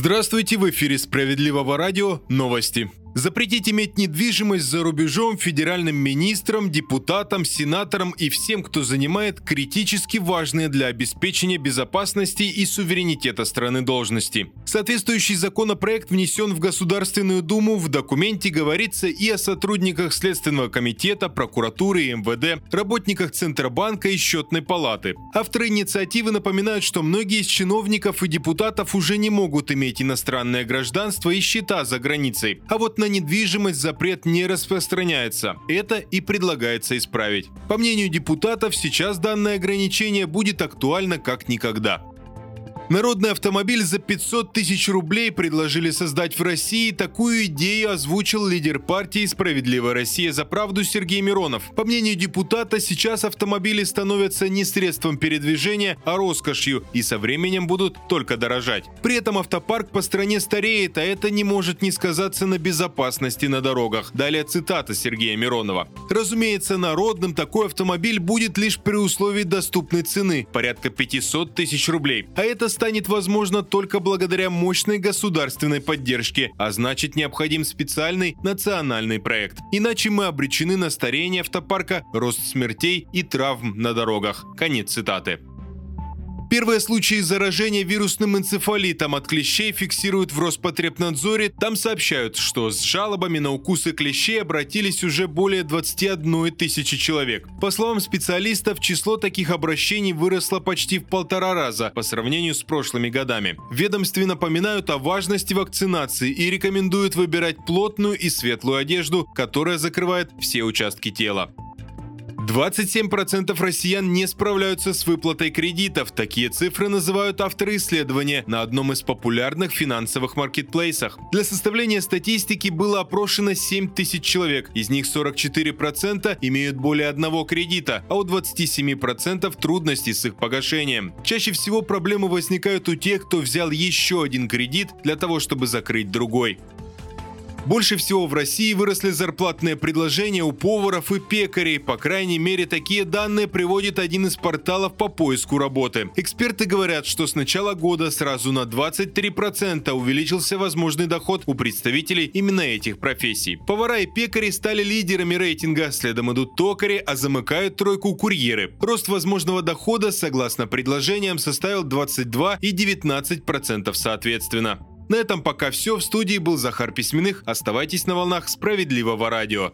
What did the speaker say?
Здравствуйте, в эфире «Справедливого радио» новости. Запретить иметь недвижимость за рубежом федеральным министрам, депутатам, сенаторам и всем, кто занимает критически важные для обеспечения безопасности и суверенитета страны должности. Соответствующий законопроект внесен в Государственную Думу. В документе говорится и о сотрудниках Следственного комитета, прокуратуры и МВД, работниках Центробанка и Счетной палаты. Авторы инициативы напоминают, что многие из чиновников и депутатов уже не могут иметь иностранное гражданство и счета за границей. А вот на недвижимость запрет не распространяется. Это и предлагается исправить. По мнению депутатов, сейчас данное ограничение будет актуально как никогда. Народный автомобиль за 500 тысяч рублей предложили создать в России. Такую идею озвучил лидер партии «Справедливая Россия за правду» Сергей Миронов. По мнению депутата, сейчас автомобили становятся не средством передвижения, а роскошью и со временем будут только дорожать. При этом автопарк по стране стареет, а это не может не сказаться на безопасности на дорогах. Далее цитата Сергея Миронова. Разумеется, народным такой автомобиль будет лишь при условии доступной цены – порядка 500 тысяч рублей. А это станет возможно только благодаря мощной государственной поддержке, а значит необходим специальный национальный проект. Иначе мы обречены на старение автопарка, рост смертей и травм на дорогах. Конец цитаты. Первые случаи заражения вирусным энцефалитом от клещей фиксируют в Роспотребнадзоре. Там сообщают, что с жалобами на укусы клещей обратились уже более 21 тысячи человек. По словам специалистов, число таких обращений выросло почти в полтора раза по сравнению с прошлыми годами. В ведомстве напоминают о важности вакцинации и рекомендуют выбирать плотную и светлую одежду, которая закрывает все участки тела. 27% россиян не справляются с выплатой кредитов. Такие цифры называют авторы исследования на одном из популярных финансовых маркетплейсах. Для составления статистики было опрошено 7 тысяч человек. Из них 44% имеют более одного кредита, а у 27% трудности с их погашением. Чаще всего проблемы возникают у тех, кто взял еще один кредит для того, чтобы закрыть другой. Больше всего в России выросли зарплатные предложения у поваров и пекарей. По крайней мере, такие данные приводит один из порталов по поиску работы. Эксперты говорят, что с начала года сразу на 23% увеличился возможный доход у представителей именно этих профессий. Повара и пекари стали лидерами рейтинга, следом идут токари, а замыкают тройку курьеры. Рост возможного дохода, согласно предложениям, составил 22 и 19% соответственно. На этом пока все. В студии был Захар Письменных. Оставайтесь на волнах справедливого радио.